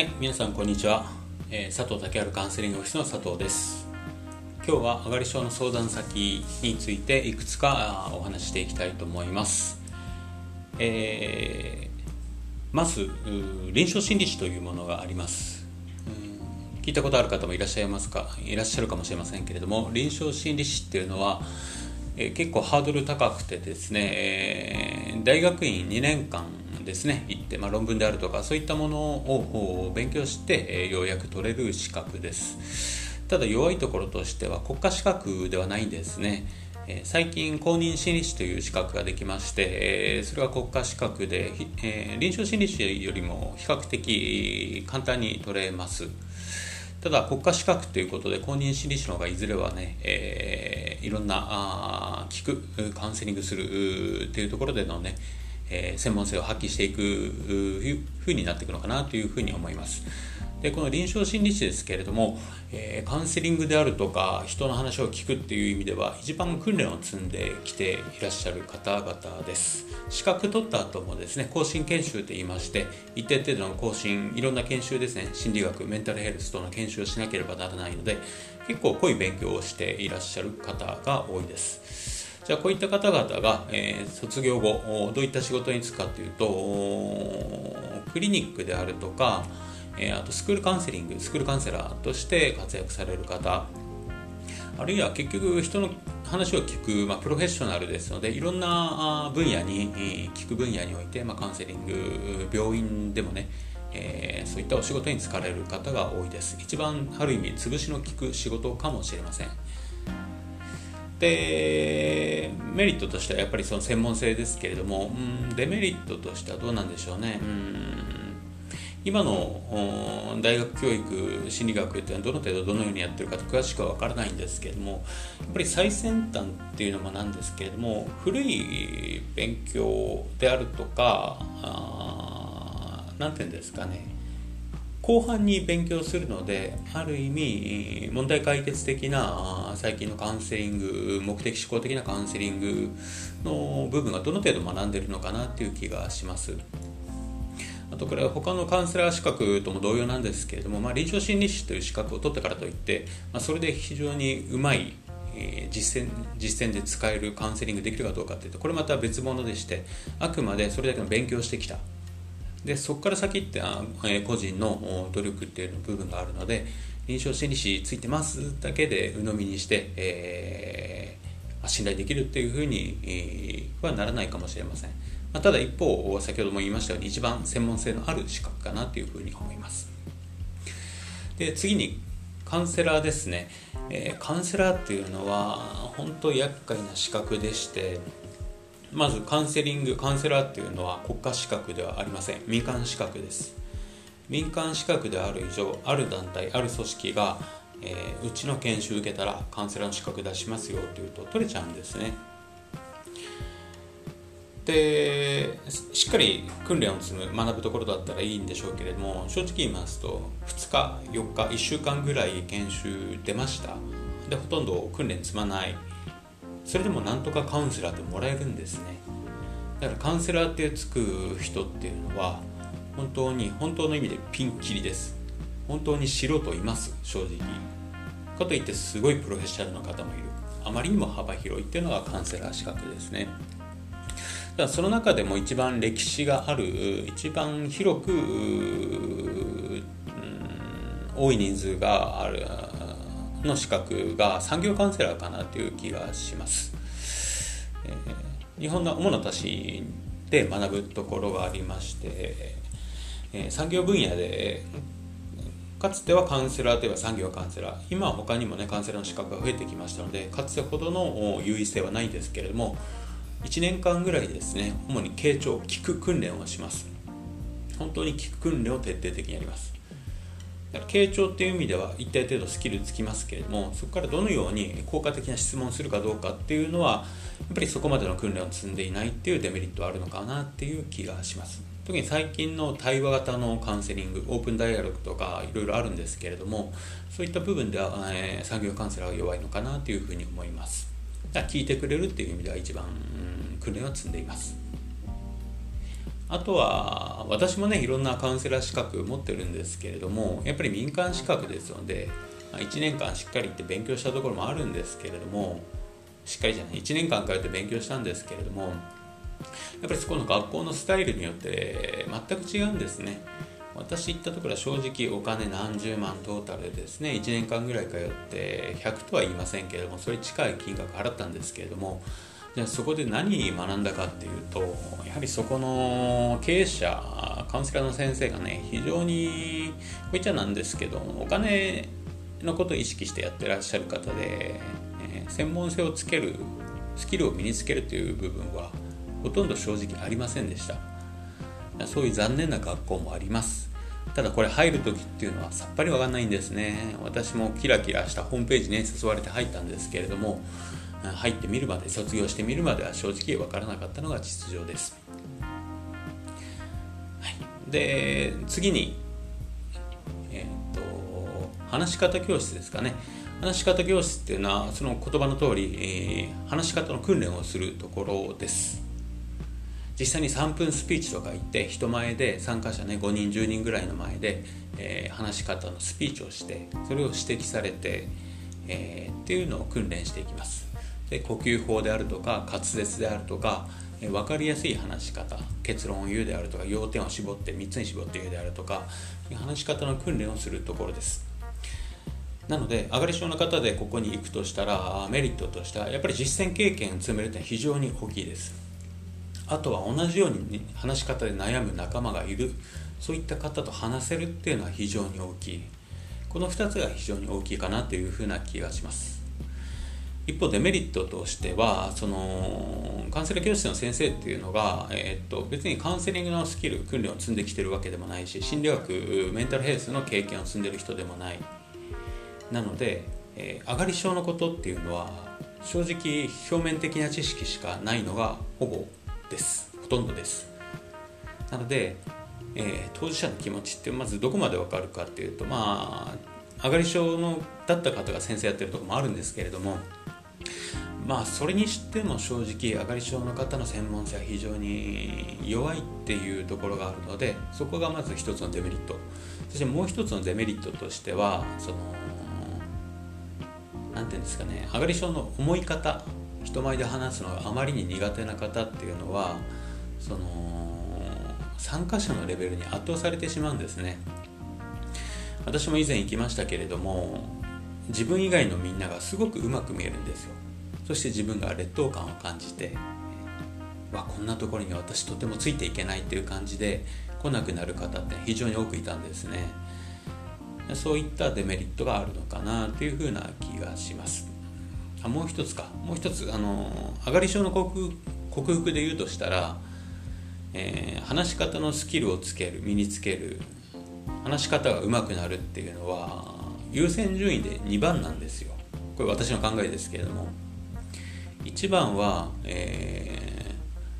はい、皆さんこんにちは、えー佐藤健治カウンセリングオフィスの佐藤です。今日は上がり症の相談先についていくつかお話していきたいと思います、えーまず臨床心理士というものがあります。うん聞いたことある方もいらっしゃいますか？いらっしゃるかもしれませんけれども臨床心理士っていうのは、えー結構ハードル高くてですね、えー大学院2年間ですね行って、まあ、論文であるとかそういったものを勉強して、えようやく取れる資格です。ただ弱いところとしては国家資格ではないんですね。最近公認心理師という資格ができまして、それは国家資格で、臨床心理師よりも比較的簡単に取れます。ただ国家資格ということで公認心理師の方がいずれはね、えーいろんなあ聞くカウンセリングするうーというところでのね、えー専門性を発揮していくうふうになっていくのかなというふうに思います。でこの臨床心理師ですけれども、えーカウンセリングであるとか人の話を聞くっていう意味では一番訓練を積んできていらっしゃる方々です。資格取った後もですね更新研修といいまして一定程度の更新いろんな研修ですね。心理学メンタルヘルス等の研修をしなければならないので結構濃い勉強をしていらっしゃる方が多いです。じゃあこういった方々が、え卒業後どういった仕事に就くかというとクリニックであるとか、えあとスクールカウンセリングスクールカウンセラーとして活躍される方あるいは結局人の話を聞く、まあ、プロフェッショナルですのでいろんな分野にえ聞く分野において、まあ、カウンセリング病院でもね、えーそういったお仕事に就かれる方が多いです。一番ある意味潰しの効く仕事かもしれません。でメリットとしてはやっぱりその専門性ですけれどもうんデメリットとしてはどうなんでしょうね。うん。今の大学教育心理学っていうのはどの程度どのようにやってるかって詳しくは分からないんですけれどもやっぱり最先端っていうのもなんですけれども古い勉強であるとかあーなんていうんですかね。後半に勉強するのである意味問題解決的な最近のカウンセリング目的思考的なカウンセリングの部分がどの程度学んでるのかなっていう気がします。あとこれは他のカウンセラー資格とも同様なんですけれども、まあ、臨床心理士という資格を取ったからといって、まあ、それで非常にうまい、え実践実践で使えるカウンセリングできるかどうかというとこれまた別物でしてあくまでそれだけの勉強してきたでそこから先ってあ、えー個人の努力っていう部分があるので臨床心理士ついてますだけで鵜呑みにして、えー信頼できるっていうふうに、えはならないかもしれません、まあ、ただ一方先ほども言いましたように一番専門性のある資格かなというふうに思います。で次にカウンセラーですね、えーカウンセラーっていうのは本当厄介な資格でしてまずカウンセリングカウンセラーっていうのは国家資格ではありません。民間資格です。民間資格である以上ある団体ある組織が、えーうちの研修受けたらカウンセラーの資格出しますよというと取れちゃうんですね。でしっかり訓練を積む学ぶところだったらいいんでしょうけれども正直言いますと2日4日1週間ぐらい研修出ました。でほとんど訓練積まない。それでもなんとかカウンセラーってもらえるんですね。だからカウンセラーってつく人っていうのは本当に本当の意味でピンキリです。本当に素人います正直。かといってすごいプロフェッショナルの方もいる。あまりにも幅広いっていうのがカウンセラー資格ですね。だからその中でも一番歴史がある一番広く多い人数があるの資格が産業カウンセラーかなという気がします、えー日本の主な都市で学ぶところがありまして、えー産業分野でかつてはカウンセラーといえば産業カウンセラー。今は他にもねカウンセラーの資格が増えてきましたのでかつてほどの優位性はないんですけれども1年間ぐらいですね主に傾聴聞く訓練をします。本当に聞く訓練を徹底的にやります。だから傾聴っていう意味では一定程度スキルつきますけれどもそこからどのように効果的な質問するかどうかっていうのはやっぱりそこまでの訓練を積んでいないっていうデメリットはあるのかなっていう気がします。特に最近の対話型のカウンセリングオープンダイアログとかいろいろあるんですけれどもそういった部分では、えー産業カウンセラーが弱いのかなというふうに思います。だから聞いてくれるっていう意味では一番うん訓練は積んでいます。あとは私もねいろんなカウンセラー資格持ってるんですけれどもやっぱり民間資格ですので1年間しっかり行って勉強したところもあるんですけれどもしっかりじゃない1年間通って勉強したんですけれどもやっぱりそこの学校のスタイルによって全く違うんですね。私行ったところは正直お金何十万トータルでですね。1年間ぐらい通って100とは言いませんけれどもそれ近い金額払ったんですけれどもじゃあそこで何学んだかっていうとやはりそこの経営者カウンセラーの先生がね非常にこいっちゃなんですけどお金のことを意識してやってらっしゃる方で、えー、専門性をつけるスキルを身につけるという部分はほとんど正直ありませんでした。そういう残念な学校もあります。ただこれ入る時っていうのはさっぱりわかんないんですね。私もキラキラしたホームページにね誘われて入ったんですけれども入ってみるまで卒業してみるまでは正直わからなかったのが実情です、はい、で次にえっ、と話し方教室ですかね。話し方教室っていうのはその言葉の通り、えー、話し方の訓練をするところです。実際に3分スピーチとか言って人前で参加者ね5人10人ぐらいの前で、えー、話し方のスピーチをしてそれを指摘されて、えー、っていうのを訓練していきます。で呼吸法であるとか滑舌であるとか、分かりやすい話し方結論を言うであるとか要点を絞って3つに絞って言うであるとか話し方の訓練をするところです。なので上がり症の方でここに行くとしたらメリットとしてはやっぱり実践経験を積めるというのは非常に大きいです。あとは同じようにね話し方で悩む仲間がいる。そういった方と話せるっていうのは非常に大きい。この2つが非常に大きいかなというふうな気がします。一方デメリットとしてはそのカウンセラー教室の先生っていうのが、えー、っと別にカウンセリングのスキル訓練を積んできてるわけでもないし心理学メンタルヘルスの経験を積んでる人でもない。なので、えー、上がり症のことっていうのは正直表面的な知識しかないのがほぼです。ほとんどです。なので、えー、当事者の気持ちってまずどこまでわかるかっていうとまあ上がり症のだった方が先生やってるとこもあるんですけれどもまあそれにしても正直上がり症の方の専門性は非常に弱いっていうところがあるのでそこがまず一つのデメリット。そしてもう一つのデメリットとしてはその何て言うんですかね上がり症の思い方人前で話すのがあまりに苦手な方っていうのはその参加者のレベルに圧倒されてしまうんですね。私も以前行きましたけれども自分以外のみんながすごくうまく見えるんですよ。そして自分が劣等感を感じてわこんなところに私とてもついていけないっていう感じで来なくなる方って非常に多くいたんですね。そういったデメリットがあるのかなというふうな気がします。あもう一つか。もう一つあの上がり症の克服で言うとしたら、えー、話し方のスキルをつける身につける話し方が上手くなるっていうのは優先順位で2番なんですよ。これ私の考えですけれども。1番は、え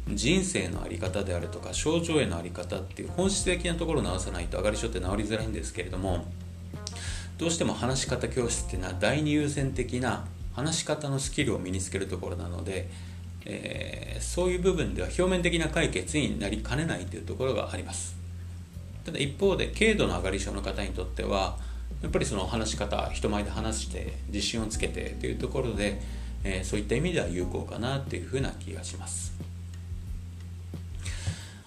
ー、人生の在り方であるとか症状への在り方っていう本質的なところを直さないと上がり症って治りづらいんですけれどもどうしても話し方教室っていうのは第二優先的な話し方のスキルを身につけるところなので、えー、そういう部分では表面的な解決になりかねないというところがあります。ただ一方で軽度の上がり症の方にとってはやっぱりその話し方人前で話して自信をつけてというところで、えー、そういった意味では有効かなというふうな気がします。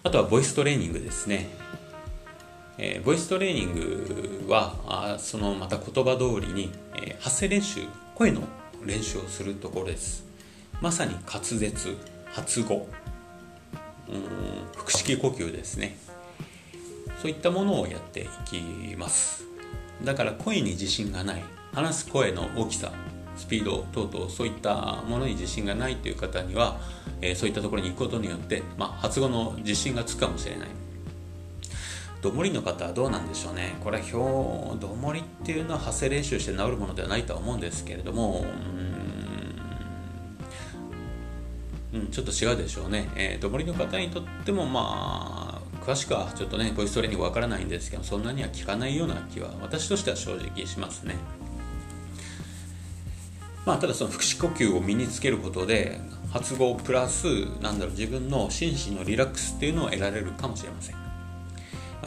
あとはボイストレーニングですね、えー、ボイストレーニングはあそのまた言葉通りに、えー、発声練習声の練習をするところです。まさに滑舌発語うん腹式呼吸ですね。そういったものをやっていきます。だから声に自信がない。話す声の大きさスピード等々そういったものに自信がないという方には、えー、そういったところに行くことによって、まあ、発語の自信がつくかもしれない。どもりの方はどうなんでしょうね。これは表どもりっていうのは発声練習して治るものではないとは思うんですけれどもうん、ちょっと違うでしょうね、えー、どもりの方にとってもまあ詳しくはちょっとねボイストレーニングわからないんですけどそんなには効かないような気は私としては正直しますね。まあただその腹式呼吸を身につけることで発語プラスなんだろう自分の心身のリラックスっていうのを得られるかもしれません。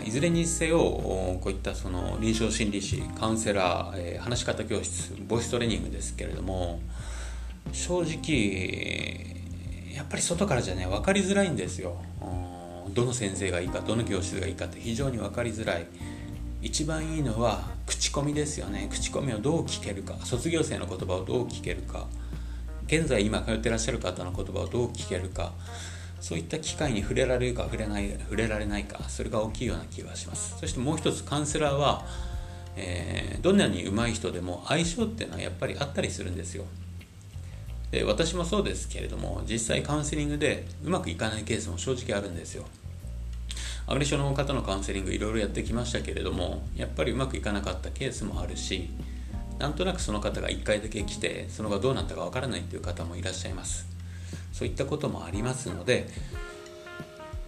いずれにせよこういったその臨床心理士カウンセラー、えー、話し方教室ボイストレーニングですけれども正直やっぱり外からじゃね分かりづらいんですよ。どの先生がいいかどの教室がいいかって非常に分かりづらい。一番いいのは口コミですよね。口コミをどう聞けるか。卒業生の言葉をどう聞けるか。現在今通ってらっしゃる方の言葉をどう聞けるか。そういった機会に触れられるか触れない触れられないか。それが大きいような気がします。そしてもう一つカウンセラーは、えー、どんなに上手い人でも相性っていうのはやっぱりあったりするんですよ。で私もそうですけれども実際カウンセリングでうまくいかないケースも正直あるんですよ。アグレッションの方のカウンセリングいろいろやってきましたけれどもやっぱりうまくいかなかったケースもあるしなんとなくその方が1回だけ来てその後どうなったかわからないっていう方もいらっしゃいます。そういったこともありますので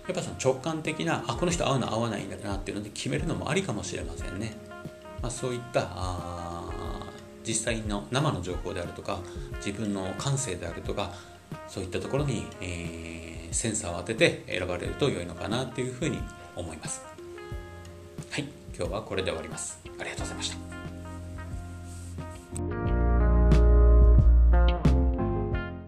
やっぱその直感的なあこの人合うの合わないんだなっていうので決めるのもありかもしれませんね、まあ、そういった実際の生の情報であるとか自分の感性であるとかそういったところに、えー、センサーを当てて選ばれると良いのかなというふうに思います。はい今日はこれで終わります。ありがとうございました。